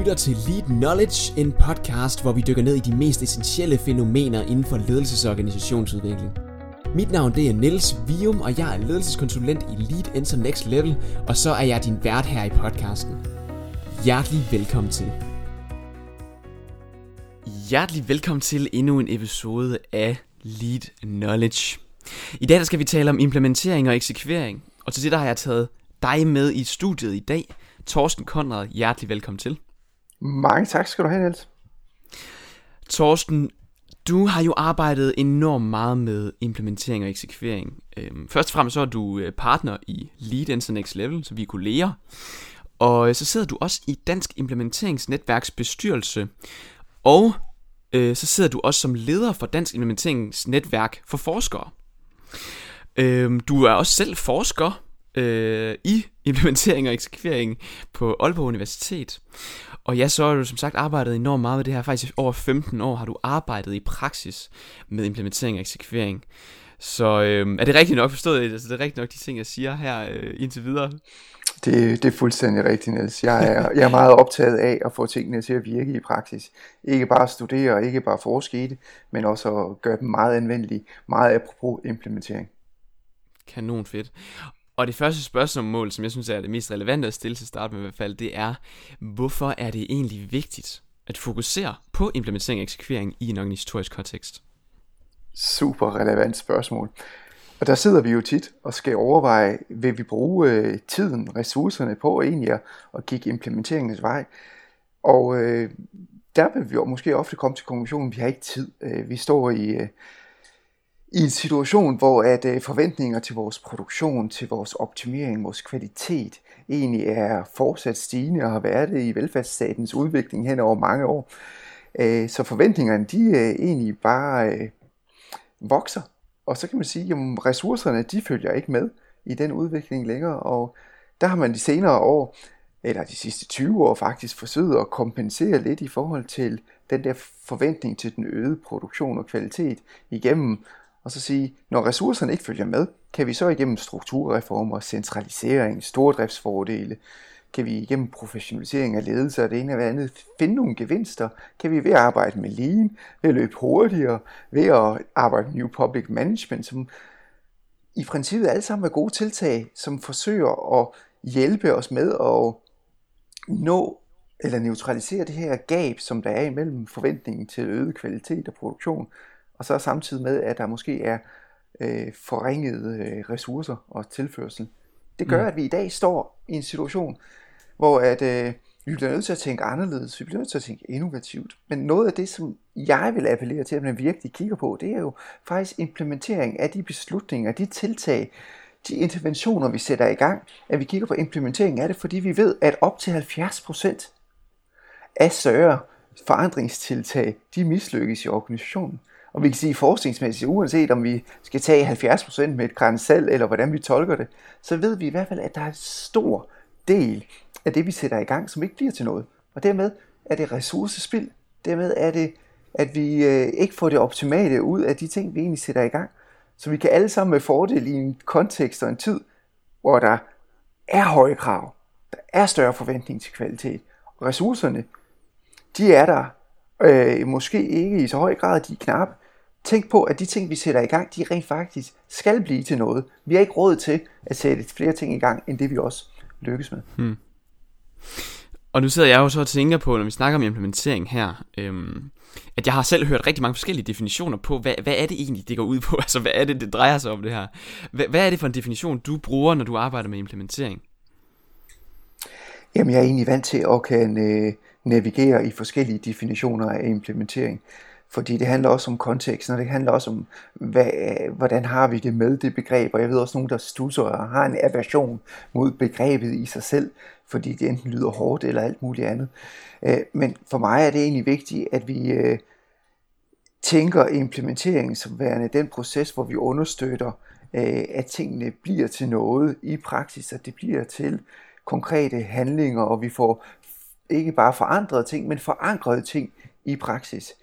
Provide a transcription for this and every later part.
lytter til Lead Knowledge, en podcast, hvor vi dykker ned i de mest essentielle fænomener inden for ledelses- og organisationsudvikling. Mit navn det er Niels Vium, og jeg er ledelseskonsulent i Lead Enter Next Level, og så er jeg din vært her i podcasten. Hjertelig velkommen til. Hjertelig velkommen til endnu en episode af Lead Knowledge. I dag der skal vi tale om implementering og eksekvering, og til det der har jeg taget dig med i studiet i dag. Torsten Konrad, hjertelig velkommen til. Mange tak skal du have, Niels. Torsten, du har jo arbejdet enormt meget med implementering og eksekvering. Øhm, først og fremmest så er du øh, partner i Lead Enter Next Level, så vi er kolleger. Og øh, så sidder du også i Dansk Implementeringsnetværks bestyrelse. Og øh, så sidder du også som leder for Dansk Implementeringsnetværk for forskere. Øhm, du er også selv forsker øh, i implementering og eksekvering på Aalborg Universitet. Og ja, så har du som sagt arbejdet enormt meget med det her. Faktisk over 15 år har du arbejdet i praksis med implementering og eksekvering. Så øh, er det rigtigt nok forstået? Altså, det er rigtigt nok de ting, jeg siger her øh, indtil videre? Det, det er fuldstændig rigtigt, Niels. Jeg er, jeg er meget optaget af at få tingene til at virke i praksis. Ikke bare studere, ikke bare forske i det, men også at gøre dem meget anvendelige, meget apropos implementering. Kanon fedt. Og det første spørgsmål, som jeg synes er det mest relevante at stille til start med i hvert fald, det er, hvorfor er det egentlig vigtigt at fokusere på implementering og eksekvering i en organisatorisk kontekst? Super relevant spørgsmål. Og der sidder vi jo tit og skal overveje, vil vi bruge øh, tiden, ressourcerne på egentlig at, at kigge implementeringens vej. Og øh, der vil vi jo måske ofte komme til konklusionen, at vi har ikke tid. Øh, vi står i, øh, i en situation, hvor at øh, forventninger til vores produktion, til vores optimering, vores kvalitet, egentlig er fortsat stigende og har været det i velfærdsstatens udvikling hen over mange år. Øh, så forventningerne, de øh, egentlig bare øh, vokser. Og så kan man sige, at ressourcerne, de følger ikke med i den udvikling længere, og der har man de senere år, eller de sidste 20 år faktisk, forsøgt at kompensere lidt i forhold til den der forventning til den øgede produktion og kvalitet igennem og så sige, når ressourcerne ikke følger med, kan vi så igennem strukturreformer, centralisering, stordriftsfordele, kan vi igennem professionalisering af ledelse og det ene og det andet finde nogle gevinster? Kan vi ved at arbejde med lean, ved at løbe hurtigere, ved at arbejde med new public management, som i princippet alle sammen er gode tiltag, som forsøger at hjælpe os med at nå eller neutralisere det her gab, som der er imellem forventningen til øget kvalitet og produktion, og så samtidig med, at der måske er øh, forringede øh, ressourcer og tilførsel. Det gør, mm. at vi i dag står i en situation, hvor at, øh, vi bliver nødt til at tænke anderledes, vi bliver nødt til at tænke innovativt. Men noget af det, som jeg vil appellere til, at man virkelig kigger på, det er jo faktisk implementering af de beslutninger, de tiltag, de interventioner, vi sætter i gang, at vi kigger på implementering af det, fordi vi ved, at op til 70% af større forandringstiltag, de mislykkes i organisationen. Og vi kan sige forskningsmæssigt, uanset om vi skal tage 70% med et græns eller hvordan vi tolker det, så ved vi i hvert fald, at der er en stor del af det, vi sætter i gang, som ikke bliver til noget. Og dermed er det ressourcespild. Dermed er det, at vi øh, ikke får det optimale ud af de ting, vi egentlig sætter i gang. Så vi kan alle sammen med fordel i en kontekst og en tid, hvor der er høje krav, der er større forventning til kvalitet, og ressourcerne, de er der øh, måske ikke i så høj grad, de er knappe, Tænk på, at de ting, vi sætter i gang, de rent faktisk skal blive til noget. Vi har ikke råd til at sætte flere ting i gang, end det vi også lykkes med. Hmm. Og nu sidder jeg jo så og tænker på, når vi snakker om implementering her, øhm, at jeg har selv hørt rigtig mange forskellige definitioner på, hvad, hvad er det egentlig, det går ud på? Altså, hvad er det, det drejer sig om det her? Hvad, hvad er det for en definition, du bruger, når du arbejder med implementering? Jamen, jeg er egentlig vant til at kan øh, navigere i forskellige definitioner af implementering. Fordi det handler også om konteksten, og det handler også om, hvad, hvordan har vi det med det begreb. Og jeg ved også nogen, der stusser og har en aversion mod begrebet i sig selv, fordi det enten lyder hårdt eller alt muligt andet. Øh, men for mig er det egentlig vigtigt, at vi øh, tænker implementering som værende den proces, hvor vi understøtter, øh, at tingene bliver til noget i praksis, at det bliver til konkrete handlinger, og vi får ikke bare forandrede ting, men forankrede ting i praksis.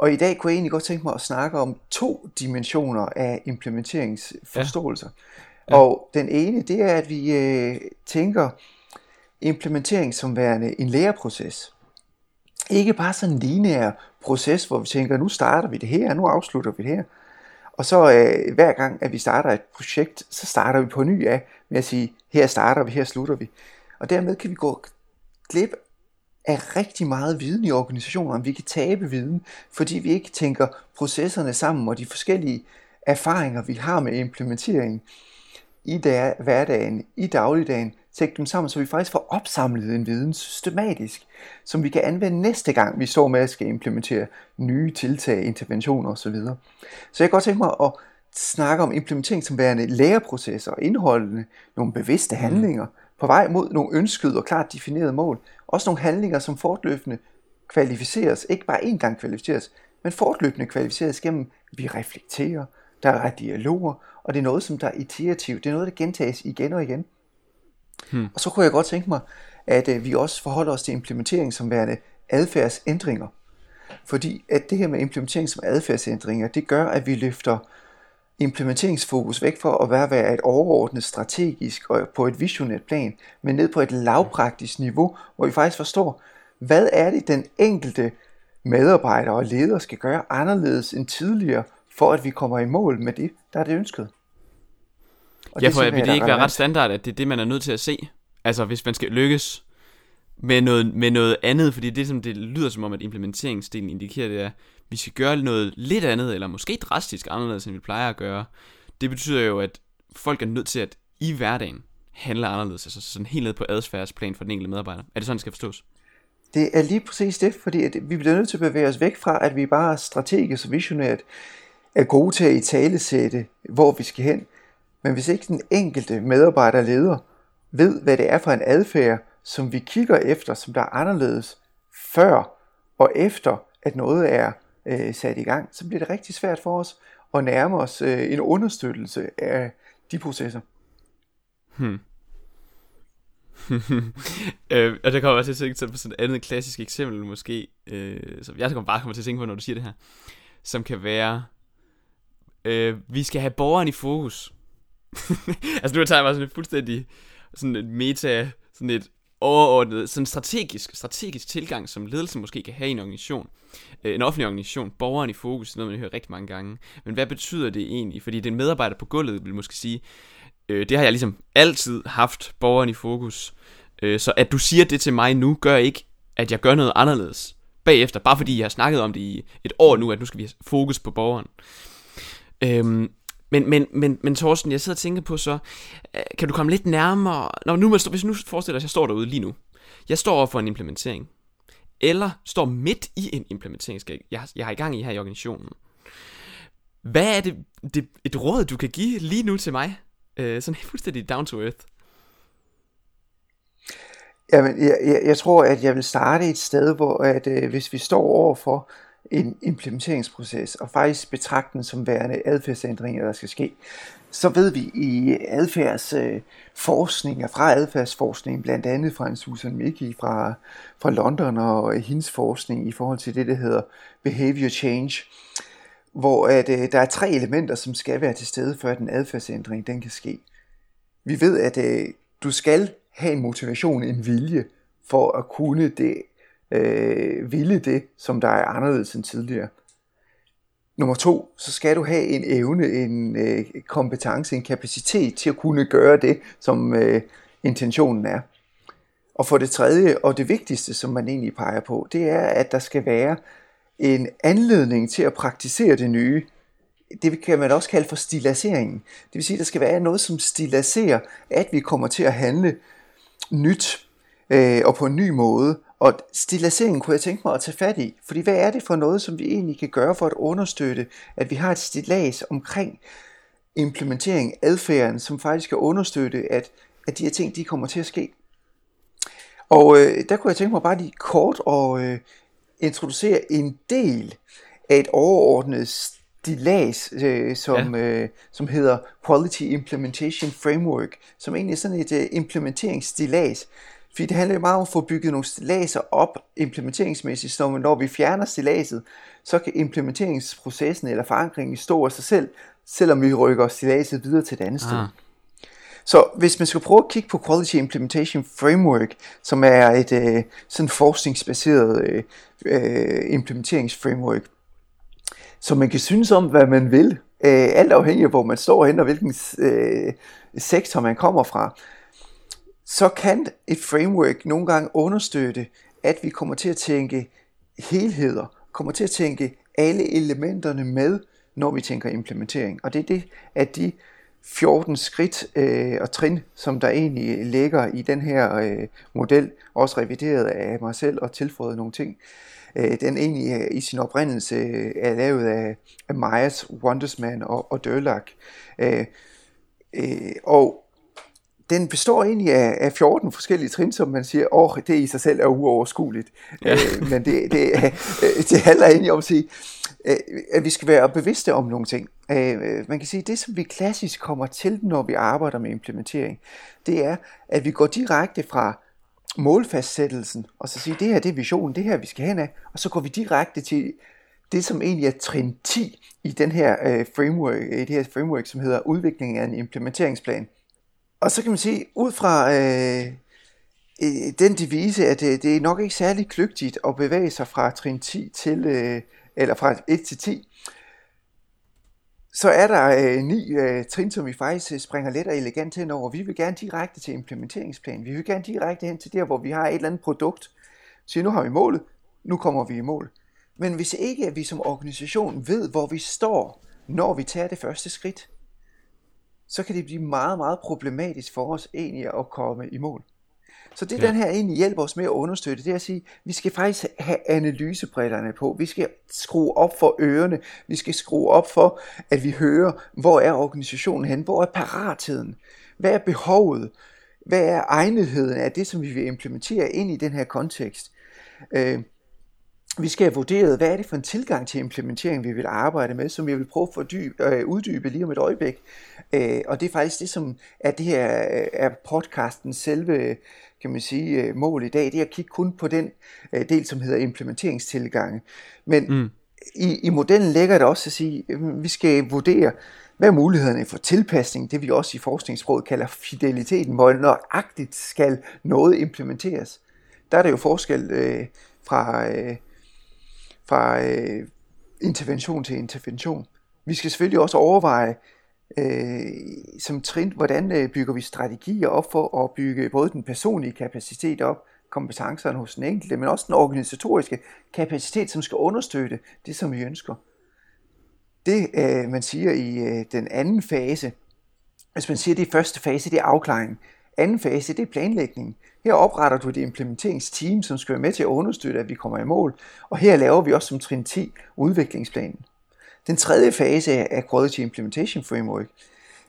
Og i dag kunne jeg egentlig godt tænke mig at snakke om to dimensioner af implementeringsforståelser. Ja. Ja. Og den ene, det er, at vi øh, tænker implementering som værende en læreproces. Ikke bare sådan en lineær proces, hvor vi tænker, nu starter vi det her, nu afslutter vi det her. Og så øh, hver gang, at vi starter et projekt, så starter vi på ny af med at sige, her starter vi, her slutter vi. Og dermed kan vi gå glip af rigtig meget viden i organisationerne. Vi kan tabe viden, fordi vi ikke tænker processerne sammen og de forskellige erfaringer, vi har med implementering i der, hverdagen, i dagligdagen, sætte dem sammen, så vi faktisk får opsamlet en viden systematisk, som vi kan anvende næste gang, vi står med at skal implementere nye tiltag, interventioner osv. Så jeg kan godt tænke mig at snakke om implementering som værende læreprocesser, indeholdende nogle bevidste mm. På vej mod nogle ønskede og klart definerede mål. Også nogle handlinger, som fortløbende kvalificeres, ikke bare én gang kvalificeres, men fortløbende kvalificeres gennem, vi reflekterer, der er dialoger, og det er noget, som der er iterativt, det er noget, der gentages igen og igen. Hmm. Og så kunne jeg godt tænke mig, at øh, vi også forholder os til implementering som værende adfærdsændringer. Fordi at det her med implementering som adfærdsændringer, det gør, at vi løfter implementeringsfokus væk fra at være, være et overordnet strategisk og på et visionært plan, men ned på et lavpraktisk niveau, hvor vi faktisk forstår, hvad er det den enkelte medarbejder og leder skal gøre anderledes end tidligere, for at vi kommer i mål med det, der er det ønsket. Og ja, for vil det ikke være ret standard, at det er det, man er nødt til at se? Altså, hvis man skal lykkes med noget, med noget andet, fordi det, som det lyder som om, at implementeringsdelen indikerer, det er, at vi skal gøre noget lidt andet, eller måske drastisk anderledes, end vi plejer at gøre. Det betyder jo, at folk er nødt til at i hverdagen handle anderledes, altså sådan helt ned på adfærdsplan for den enkelte medarbejder. Er det sådan, det skal forstås? Det er lige præcis det, fordi at vi bliver nødt til at bevæge os væk fra, at vi bare strategisk og visionært er gode til at i talesætte, hvor vi skal hen. Men hvis ikke den enkelte medarbejder leder ved, hvad det er for en adfærd, som vi kigger efter, som der er anderledes før og efter, at noget er øh, sat i gang, så bliver det rigtig svært for os at nærme os øh, en understøttelse af de processer. Hmm. øh, og der kommer også til at tænke på sådan et andet klassisk eksempel måske, øh, som jeg bare kommer til at tænke på, når du siger det her, som kan være, øh, vi skal have borgeren i fokus. altså nu tager jeg bare sådan et fuldstændig sådan et meta, sådan et overordnet, sådan strategisk, strategisk tilgang, som ledelsen måske kan have i en organisation. Øh, en offentlig organisation, borgeren i fokus, noget man hører rigtig mange gange. Men hvad betyder det egentlig? Fordi den medarbejder på gulvet vil måske sige, øh, det har jeg ligesom altid haft borgeren i fokus. Øh, så at du siger det til mig nu, gør ikke, at jeg gør noget anderledes bagefter, bare fordi jeg har snakket om det i et år nu, at nu skal vi have fokus på borgeren. Øhm, men, men, men, men Thorsten, jeg sidder og tænker på så, øh, kan du komme lidt nærmere, Nå, nu, hvis nu forestiller dig, at jeg står derude lige nu, jeg står over for en implementering, eller står midt i en implementering, jeg, jeg har i gang i her i organisationen. Hvad er det, det et råd, du kan give lige nu til mig? Øh, sådan fuldstændig down to earth. Jamen, jeg, jeg, jeg tror, at jeg vil starte et sted, hvor at, øh, hvis vi står overfor en implementeringsproces, og faktisk betragte den som værende adfærdsændringer, der skal ske, så ved vi i adfærdsforskning, øh, fra adfærdsforskning, blandt andet fra en Susan Mickey fra, fra London og hendes forskning i forhold til det, der hedder behavior change, hvor at, øh, der er tre elementer, som skal være til stede, før den adfærdsændring den kan ske. Vi ved, at øh, du skal have en motivation, en vilje, for at kunne det øh, ville det, som der er anderledes end tidligere. Nummer to, så skal du have en evne, en øh, kompetence, en kapacitet til at kunne gøre det, som øh, intentionen er. Og for det tredje, og det vigtigste, som man egentlig peger på, det er, at der skal være en anledning til at praktisere det nye. Det kan man også kalde for stilaseringen. Det vil sige, at der skal være noget, som stilaserer, at vi kommer til at handle nyt øh, og på en ny måde, og stilaseringen kunne jeg tænke mig at tage fat i, fordi hvad er det for noget, som vi egentlig kan gøre for at understøtte, at vi har et stilas omkring implementering, adfærden, som faktisk kan understøtte, at, at de her ting, de kommer til at ske. Og øh, der kunne jeg tænke mig bare lige kort at øh, introducere en del af et overordnet stilas, øh, som, ja. øh, som hedder Quality Implementation Framework, som egentlig er sådan et øh, implementeringsstilas, fordi det handler jo meget om at få bygget nogle stilaser op implementeringsmæssigt, så når vi fjerner stilaset, så kan implementeringsprocessen eller forankringen stå af sig selv, selvom vi rykker stilaset videre til et andet sted. Ah. Så hvis man skal prøve at kigge på Quality Implementation Framework, som er et øh, sådan forskningsbaseret øh, øh, implementeringsframework, så man kan synes om, hvad man vil, øh, alt afhængig af, hvor man står hen og hvilken øh, sektor man kommer fra, så kan et framework nogle gange understøtte, at vi kommer til at tænke helheder, kommer til at tænke alle elementerne med, når vi tænker implementering. Og det er det, at de 14 skridt øh, og trin, som der egentlig ligger i den her øh, model, også revideret af mig selv og tilføjet nogle ting. Øh, den egentlig øh, i sin oprindelse øh, er lavet af, af Myers, Wondersman og, og Dørlak. Øh, øh, og den består egentlig af, af 14 forskellige trin, som man siger, åh, det i sig selv er uoverskueligt. Ja. Øh, men det, det, øh, det handler egentlig om at sige, øh, at vi skal være bevidste om nogle ting. Øh, man kan sige, at det, som vi klassisk kommer til, når vi arbejder med implementering, det er, at vi går direkte fra målfastsættelsen, og så siger, det her det er visionen, det her vi skal hen af, og så går vi direkte til det, som egentlig er trin 10 i den her øh, framework, i det her framework, som hedder udvikling af en implementeringsplan. Og så kan man sige, ud fra øh, øh den devise, at det, det er nok ikke særlig kløgtigt at bevæge sig fra trin 10 til, øh, eller fra 1 til 10, så er der øh, ni øh, trin, som vi faktisk øh, springer let og elegant hen over. Vi vil gerne direkte til implementeringsplan. Vi vil gerne direkte hen til der, hvor vi har et eller andet produkt. Så nu har vi målet, nu kommer vi i mål. Men hvis ikke at vi som organisation ved, hvor vi står, når vi tager det første skridt, så kan det blive meget, meget problematisk for os egentlig at komme i mål. Så det ja. den her egentlig hjælper os med at understøtte, det er at sige, vi skal faktisk have analysebrillerne på. Vi skal skrue op for ørerne. Vi skal skrue op for, at vi hører, hvor er organisationen hen? Hvor er paratheden? Hvad er behovet? Hvad er egnetheden af det, som vi vil implementere ind i den her kontekst? Øh, vi skal have vurderet, hvad er det for en tilgang til implementering, vi vil arbejde med, som vi vil prøve at fordybe, øh, uddybe lige om et øjeblik. Øh, og det er faktisk det, som er det her er podcasten selve kan man sige, øh, mål i dag, det er at kigge kun på den øh, del, som hedder implementeringstilgange. Men mm. i, i modellen ligger det også at sige, at vi skal vurdere, hvad er mulighederne for tilpasning, det vi også i forskningsrådet kalder fideliteten, hvor nøjagtigt skal noget implementeres. Der er det jo forskel øh, fra, øh, fra øh, intervention til intervention. Vi skal selvfølgelig også overveje, øh, som trin, hvordan øh, bygger vi strategier op for at bygge både den personlige kapacitet op, kompetencerne hos den enkelte, men også den organisatoriske kapacitet, som skal understøtte det, som vi ønsker. Det, øh, man siger i øh, den anden fase, hvis man siger, det første fase, det er afklaringen. Anden fase, det er planlægning. Her opretter du et implementeringsteam, som skal være med til at understøtte, at vi kommer i mål. Og her laver vi også som trin 10 udviklingsplanen. Den tredje fase af Quality Implementation Framework,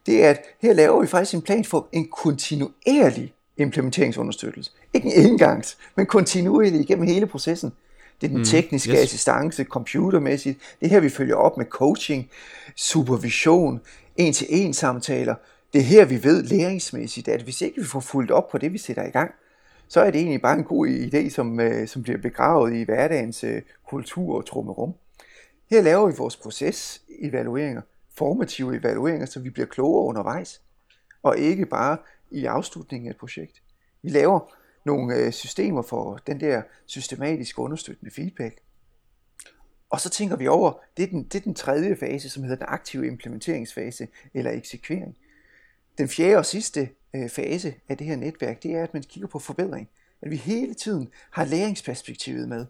det er, at her laver vi faktisk en plan for en kontinuerlig implementeringsunderstøttelse. Ikke en engangs, men kontinuerlig igennem hele processen. Det er den mm, tekniske yes. assistance, computermæssigt. Det er her, vi følger op med coaching, supervision, en-til-en samtaler. Det er her, vi ved læringsmæssigt, at hvis ikke vi får fulgt op på det, vi sætter i gang, så er det egentlig bare en god idé, som, øh, som bliver begravet i hverdagens øh, kultur og trummerum. Her laver vi vores procesevalueringer, formative evalueringer, så vi bliver klogere undervejs, og ikke bare i afslutningen af et projekt. Vi laver nogle øh, systemer for den der systematiske understøttende feedback. Og så tænker vi over, det er, den, det er den tredje fase, som hedder den aktive implementeringsfase eller eksekvering. Den fjerde og sidste øh, fase af det her netværk, det er, at man kigger på forbedring. At vi hele tiden har læringsperspektivet med.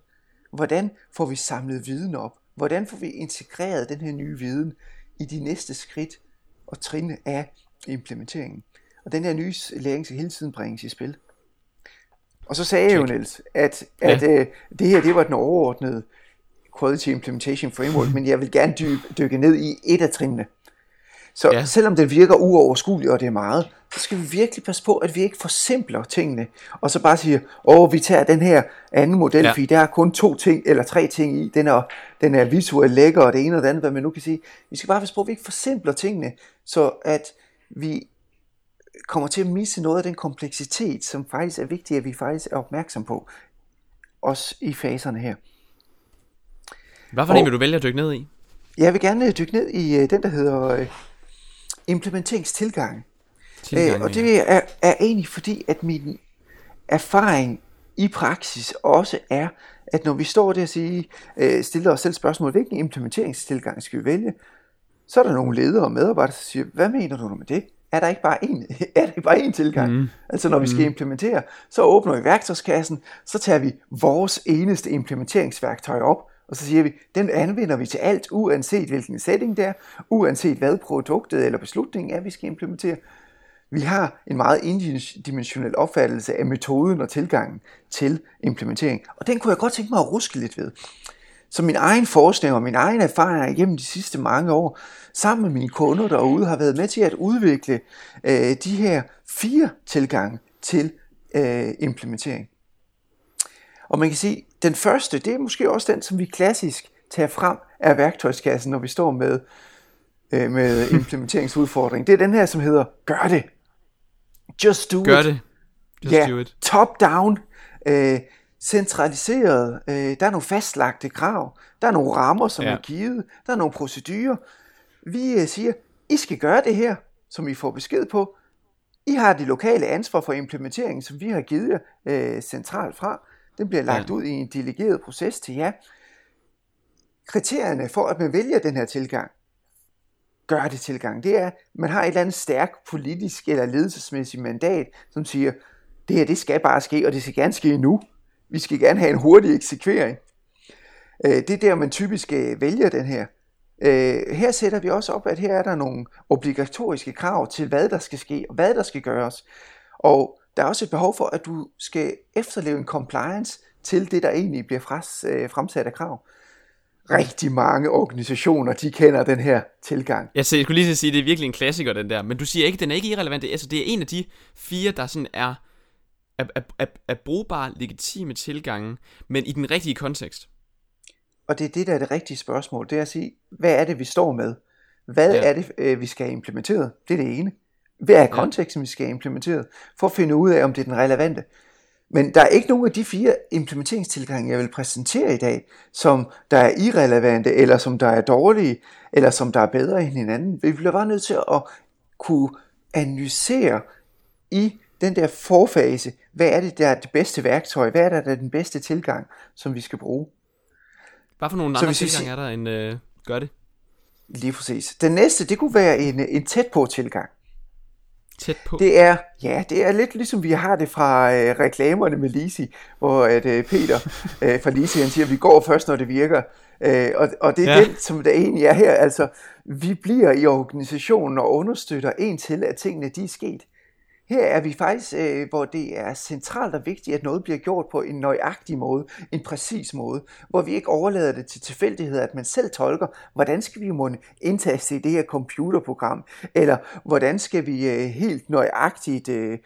Hvordan får vi samlet viden op? Hvordan får vi integreret den her nye viden i de næste skridt og trin af implementeringen? Og den her nye læring skal hele tiden bringes i spil. Og så sagde jeg jo, Niels, at, at ja. øh, det her det var den overordnede Quality Implementation Framework, men jeg vil gerne dykke, dykke ned i et af trinene. Så ja. selvom den virker uoverskuelig, og det er meget, så skal vi virkelig passe på, at vi ikke forsimpler tingene, og så bare siger, åh, vi tager den her anden model, ja. fordi der er kun to ting, eller tre ting i, den er, den er visuelt lækker, og det ene og det andet, hvad man nu kan sige. Vi skal bare passe på, at vi ikke forsimpler tingene, så at vi kommer til at misse noget af den kompleksitet, som faktisk er vigtigt, at vi faktisk er opmærksom på, også i faserne her. Hvad for en vil du vælge at dykke ned i? Jeg vil gerne dykke ned i uh, den, der hedder implementeringstilgang. Øh, og det er, er egentlig fordi, at min erfaring i praksis også er, at når vi står der og siger, øh, stiller os selv spørgsmål, hvilken implementeringstilgang skal vi vælge, så er der nogle ledere og medarbejdere, der siger, hvad mener du med det? Er der ikke bare én, er der ikke bare én tilgang? Mm. Altså når vi skal mm. implementere, så åbner vi værktøjskassen, så tager vi vores eneste implementeringsværktøj op, og så siger vi, den anvender vi til alt, uanset hvilken setting det er, uanset hvad produktet eller beslutningen er, vi skal implementere. Vi har en meget indimensionel opfattelse af metoden og tilgangen til implementering, og den kunne jeg godt tænke mig at ruske lidt ved. Så min egen forskning og min egen erfaring igennem de sidste mange år, sammen med mine kunder derude, har været med til at udvikle øh, de her fire tilgange til øh, implementering. Og man kan sige, den første, det er måske også den, som vi klassisk tager frem af værktøjskassen, når vi står med, øh, med implementeringsudfordring. Det er den her, som hedder, gør det. Just do gør it. det. Just ja, do it. top down. Øh, centraliseret. Øh, der er nogle fastlagte krav. Der er nogle rammer, som ja. er givet. Der er nogle procedurer. Vi øh, siger, I skal gøre det her, som I får besked på. I har det lokale ansvar for implementeringen, som vi har givet jer øh, centralt fra. Den bliver lagt ja. ud i en delegeret proces til jer. Kriterierne for, at man vælger den her tilgang, gør det tilgang, det er, at man har et eller andet stærkt politisk eller ledelsesmæssigt mandat, som siger, det her, det skal bare ske, og det skal gerne ske nu. Vi skal gerne have en hurtig eksekvering. Øh, det er der, man typisk øh, vælger den her. Øh, her sætter vi også op, at her er der nogle obligatoriske krav til, hvad der skal ske, og hvad der skal gøres. Og der er også et behov for, at du skal efterleve en compliance til det, der egentlig bliver fremsat af krav. Rigtig mange organisationer, de kender den her tilgang. Ja, så jeg skulle lige sige, at det er virkelig en klassiker, den der. Men du siger ikke, den er ikke irrelevant. Altså, det er en af de fire, der sådan er er, er, er, er brugbare, legitime tilgange, men i den rigtige kontekst. Og det er det, der er det rigtige spørgsmål. Det er at sige, hvad er det, vi står med? Hvad ja. er det, øh, vi skal have implementeret? Det er det ene. Hvad er konteksten, vi skal have implementeret? For at finde ud af, om det er den relevante. Men der er ikke nogen af de fire implementeringstilgange, jeg vil præsentere i dag, som der er irrelevante, eller som der er dårlige, eller som der er bedre end hinanden. Vi bliver bare nødt til at kunne analysere i den der forfase, hvad er det, der er det bedste værktøj? Hvad er der, der er den bedste tilgang, som vi skal bruge? Hvad for nogle andre tilgange er der end øh, gør det? Lige præcis. Den næste, det kunne være en, en tæt på tilgang. Tæt på? Det er, ja, det er lidt ligesom vi har det fra øh, reklamerne med Lisi, hvor at, øh, Peter øh, fra Lisi, han siger, at vi går først, når det virker. Øh, og, og det er ja. den, som det egentlig er her. Altså, vi bliver i organisationen og understøtter en til, at tingene de er sket. Her er vi faktisk, øh, hvor det er centralt og vigtigt, at noget bliver gjort på en nøjagtig måde, en præcis måde, hvor vi ikke overlader det til tilfældighed, at man selv tolker, hvordan skal vi måtte indtaste i det her computerprogram, eller hvordan skal vi øh, helt nøjagtigt øh,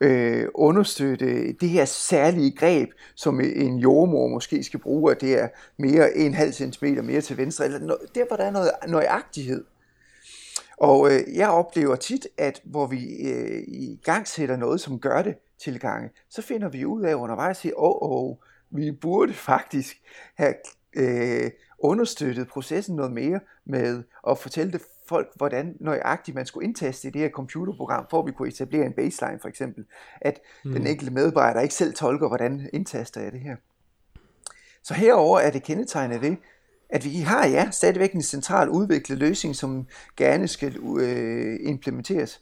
øh, understøtte det her særlige greb, som en jordmor måske skal bruge, at det er mere en halv centimeter mere til venstre, eller der hvor der er noget nøjagtighed. Og øh, jeg oplever tit, at hvor vi øh, i gang sætter noget, som gør det tilgange, så finder vi ud af undervejs, at åh, oh, vi burde faktisk have øh, understøttet processen noget mere med at fortælle det folk, hvordan nøjagtigt man skulle indtaste i det her computerprogram, for at vi kunne etablere en baseline for eksempel, at mm. den enkelte medarbejder ikke selv tolker, hvordan indtaster jeg det her. Så herover er det kendetegnet ved, at vi har ja stadigvæk en central udviklet løsning, som gerne skal øh, implementeres.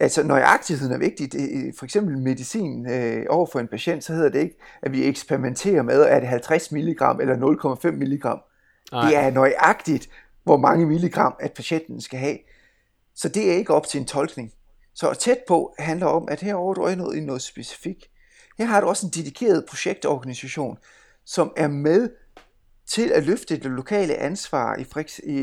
Altså nøjagtigheden er vigtig. Det, for eksempel medicin øh, over for en patient, så hedder det ikke, at vi eksperimenterer med, det 50 mg eller 0,5 mg. Det er nøjagtigt, hvor mange milligram, at patienten skal have. Så det er ikke op til en tolkning. Så tæt på handler om, at her du noget i noget specifikt. Her har du også en dedikeret projektorganisation, som er med til at løfte det lokale ansvar, i, for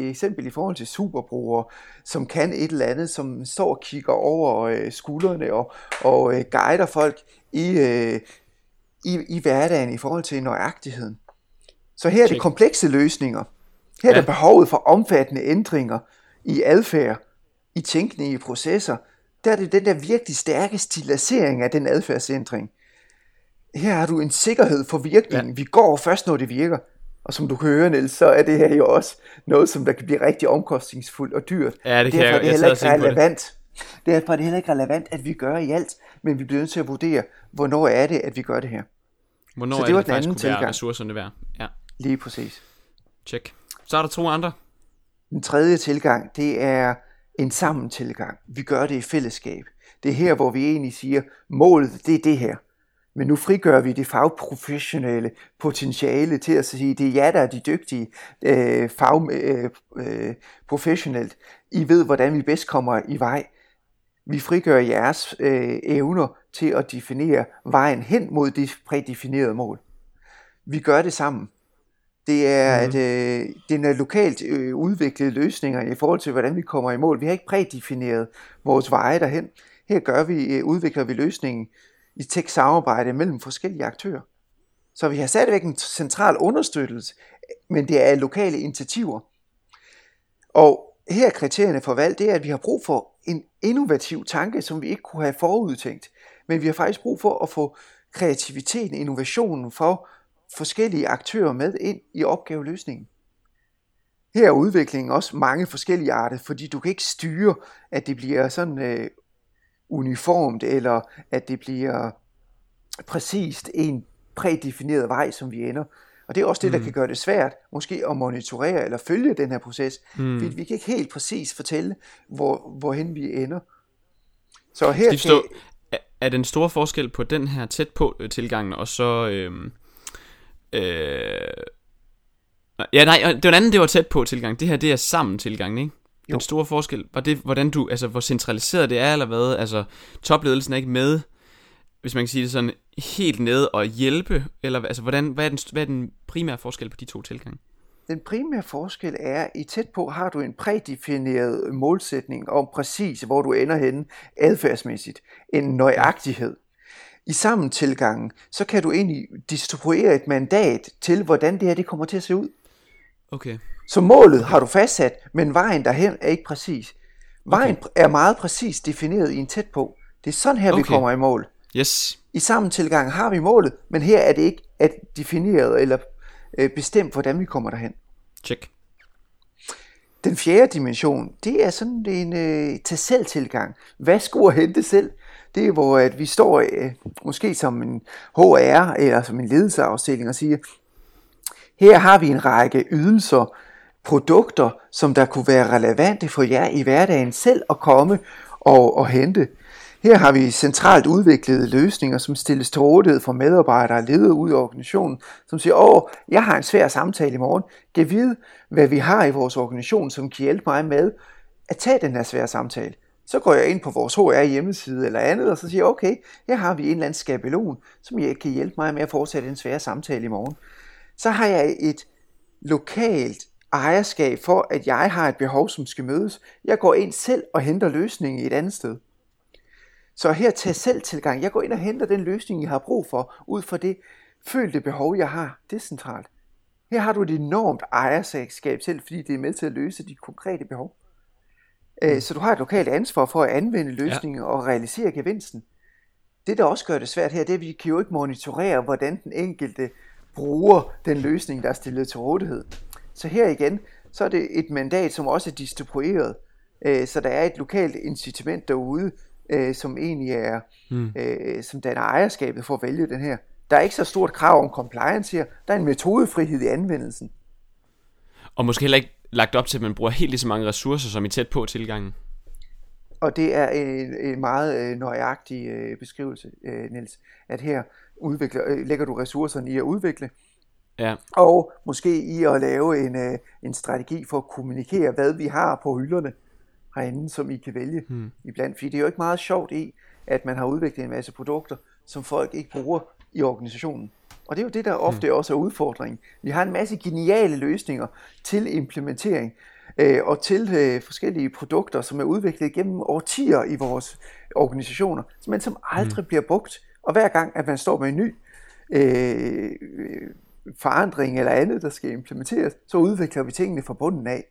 eksempel i forhold til superbrugere, som kan et eller andet, som står og kigger over øh, skuldrene og, og øh, guider folk i, øh, i, i hverdagen i forhold til nøjagtigheden. Så her er det komplekse løsninger. Her er ja. der behovet for omfattende ændringer i adfærd, i tænkning, i processer. Der er det den der virkelig stærke stilisering af den adfærdsændring. Her har du en sikkerhed for virkningen. Ja. Vi går først, når det virker. Og som du kan høre, Niels, så er det her jo også noget, som der kan blive rigtig omkostningsfuldt og dyrt. Ja, det kan Derfor jeg, er det heller ikke relevant Derfor er det heller ikke relevant, at vi gør i alt, men vi bliver nødt til at vurdere, hvornår er det, at vi gør det her. Hvornår Så er det var det den faktisk anden kunne være tilgang. ressourcerne værd? Ja, Lige præcis. check. Så er der to andre. Den tredje tilgang, det er en sammen tilgang. Vi gør det i fællesskab. Det er her, hvor vi egentlig siger, målet, det er det her. Men nu frigør vi det fagprofessionelle potentiale til at sige, det er jer, der er de dygtige øh, fag, øh, øh, professionelt. I ved, hvordan vi bedst kommer i vej. Vi frigør jeres øh, evner til at definere vejen hen mod de prædefinerede mål. Vi gør det sammen. Det er, mm. at øh, det er lokalt øh, udviklede løsninger i forhold til, hvordan vi kommer i mål. Vi har ikke prædefineret vores veje derhen. Her gør vi, øh, udvikler vi løsningen i tæt samarbejde mellem forskellige aktører. Så vi har stadigvæk en central understøttelse, men det er lokale initiativer. Og her er kriterierne for valg, det er, at vi har brug for en innovativ tanke, som vi ikke kunne have forudtænkt. Men vi har faktisk brug for at få kreativiteten, innovationen for forskellige aktører med ind i opgaveløsningen. Her er udviklingen også mange forskellige arter, fordi du kan ikke styre, at det bliver sådan øh, uniformt, eller at det bliver præcist en prædefineret vej, som vi ender. Og det er også det, der kan gøre det svært, måske at monitorere eller følge den her proces. Mm. Vi, vi kan ikke helt præcis fortælle, hvor, hvorhen vi ender. Så her Skal forstå, er, er den store forskel på den her tæt på øh, tilgangen, og så... Øhm, øh, ja, nej, det var den anden, det var tæt på tilgang. Det her, det er sammen tilgangen, ikke? Den store forskel, var det, hvordan du, altså, hvor centraliseret det er, eller hvad? Altså, topledelsen er ikke med, hvis man kan sige det sådan, helt nede og hjælpe, eller altså, hvordan, hvad, er den, hvad er den primære forskel på de to tilgange? Den primære forskel er, at i tæt på har du en prædefineret målsætning om præcis, hvor du ender henne adfærdsmæssigt. En nøjagtighed. I sammen tilgangen, så kan du egentlig distribuere et mandat til, hvordan det her det kommer til at se ud. Okay. Så målet har du fastsat, men vejen derhen er ikke præcis. Vejen okay. er meget præcis defineret i en tæt på. Det er sådan her, okay. vi kommer i mål. Yes. I sammen tilgang har vi målet, men her er det ikke at defineret eller øh, bestemt, hvordan vi kommer derhen. Check. Den fjerde dimension, det er sådan en øh, til selv tilgang. Hvad skulle hente selv? Det er, hvor at vi står øh, måske som en HR eller som en ledelsesafdeling og siger, her har vi en række ydelser, produkter, som der kunne være relevante for jer i hverdagen selv at komme og, og hente. Her har vi centralt udviklede løsninger, som stilles til rådighed for medarbejdere og ledere ud i organisationen, som siger, åh, jeg har en svær samtale i morgen. Giv vide, hvad vi har i vores organisation, som kan hjælpe mig med at tage den her svære samtale. Så går jeg ind på vores HR hjemmeside eller andet, og så siger jeg, okay, her har vi en eller anden skabelon, som jeg kan hjælpe mig med at fortsætte en svær samtale i morgen. Så har jeg et lokalt ejerskab for, at jeg har et behov, som skal mødes. Jeg går ind selv og henter løsningen et andet sted. Så her til selv tilgang. Jeg går ind og henter den løsning, jeg har brug for, ud fra det følte behov, jeg har. Det er centralt. Her har du et enormt ejerskab selv, fordi det er med til at løse de konkrete behov. Øh, Så du har et lokalt ansvar for at anvende løsningen ja. og realisere gevinsten. Det, der også gør det svært her, det er, at vi kan jo ikke monitorere, hvordan den enkelte bruger den løsning, der er stillet til rådighed. Så her igen, så er det et mandat, som også er distribueret, øh, så der er et lokalt incitament derude, øh, som egentlig er, mm. øh, som danner ejerskabet for at vælge den her. Der er ikke så stort krav om compliance her, der er en metodefrihed i anvendelsen. Og måske heller ikke lagt op til, at man bruger helt lige så mange ressourcer, som i tæt på tilgangen. Og det er en, en meget øh, nøjagtig øh, beskrivelse, øh, Niels, at her udvikler, lægger du ressourcerne i at udvikle, Ja. og måske i at lave en, øh, en strategi for at kommunikere, hvad vi har på hylderne herinde, som I kan vælge hmm. iblandt. Fordi det er jo ikke meget sjovt i, at man har udviklet en masse produkter, som folk ikke bruger i organisationen. Og det er jo det, der ofte også er udfordringen. Vi har en masse geniale løsninger til implementering øh, og til øh, forskellige produkter, som er udviklet gennem årtier i vores organisationer, men som aldrig mm. bliver brugt. Og hver gang, at man står med en ny øh, forandring eller andet, der skal implementeres, så udvikler vi tingene fra bunden af,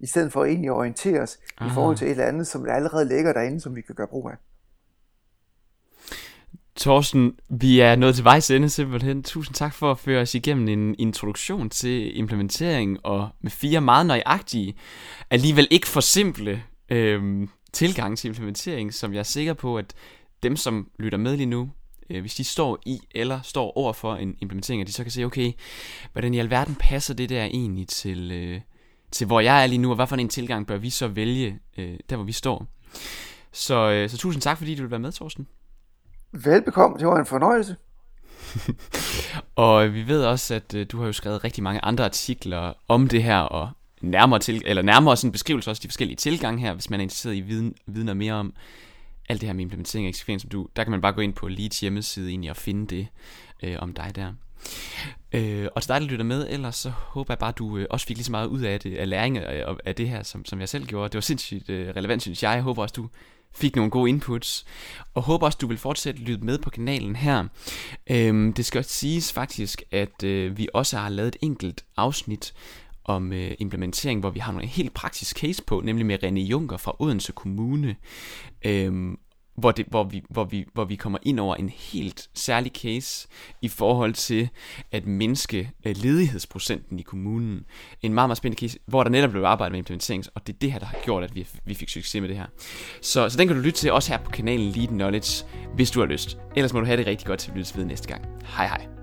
i stedet for egentlig at orientere os i forhold til et eller andet, som allerede ligger derinde, som vi kan gøre brug af. Thorsten, vi er nået til vejs ende simpelthen. Tusind tak for at føre os igennem en introduktion til implementering og med fire meget nøjagtige, alligevel ikke for simple øhm, tilgang til implementering, som jeg er sikker på, at dem, som lytter med lige nu, øh, hvis de står i eller står over for en implementering, at de så kan se, okay, hvordan i alverden passer det der egentlig til, øh, til hvor jeg er lige nu, og hvad for en tilgang bør vi så vælge øh, der, hvor vi står. Så, øh, så tusind tak, fordi du vil være med, Thorsten. Velbekomme, det var en fornøjelse. og vi ved også, at øh, du har jo skrevet rigtig mange andre artikler om det her, og nærmere, til, eller nærmere sådan en beskrivelse også de forskellige tilgange her, hvis man er interesseret i viden, viden mere om alt det her med implementering af eksekvering, som du, der kan man bare gå ind på Leads hjemmeside egentlig og finde det øh, om dig der. Øh, og til dig, der lytter med, ellers så håber jeg bare, at du øh, også fik lige så meget ud af det, af læring øh, af, af det her, som, som jeg selv gjorde. Det var sindssygt øh, relevant, synes jeg. Jeg håber også, du fik nogle gode inputs, og håber også, du vil fortsætte lytte med på kanalen her. Øhm, det skal også siges faktisk, at øh, vi også har lavet et enkelt afsnit om øh, implementering, hvor vi har nogle helt praktisk case på, nemlig med René Junker fra Odense Kommune, øhm, hvor, det, hvor, vi, hvor, vi, hvor vi kommer ind over en helt særlig case i forhold til at mindske øh, ledighedsprocenten i kommunen. En meget, meget spændende case, hvor der netop blev arbejdet med implementering, og det er det her, der har gjort, at vi, vi fik succes med det her. Så, så den kan du lytte til også her på kanalen Lead Knowledge, hvis du har lyst. Ellers må du have det rigtig godt til at lytte ved næste gang. Hej hej.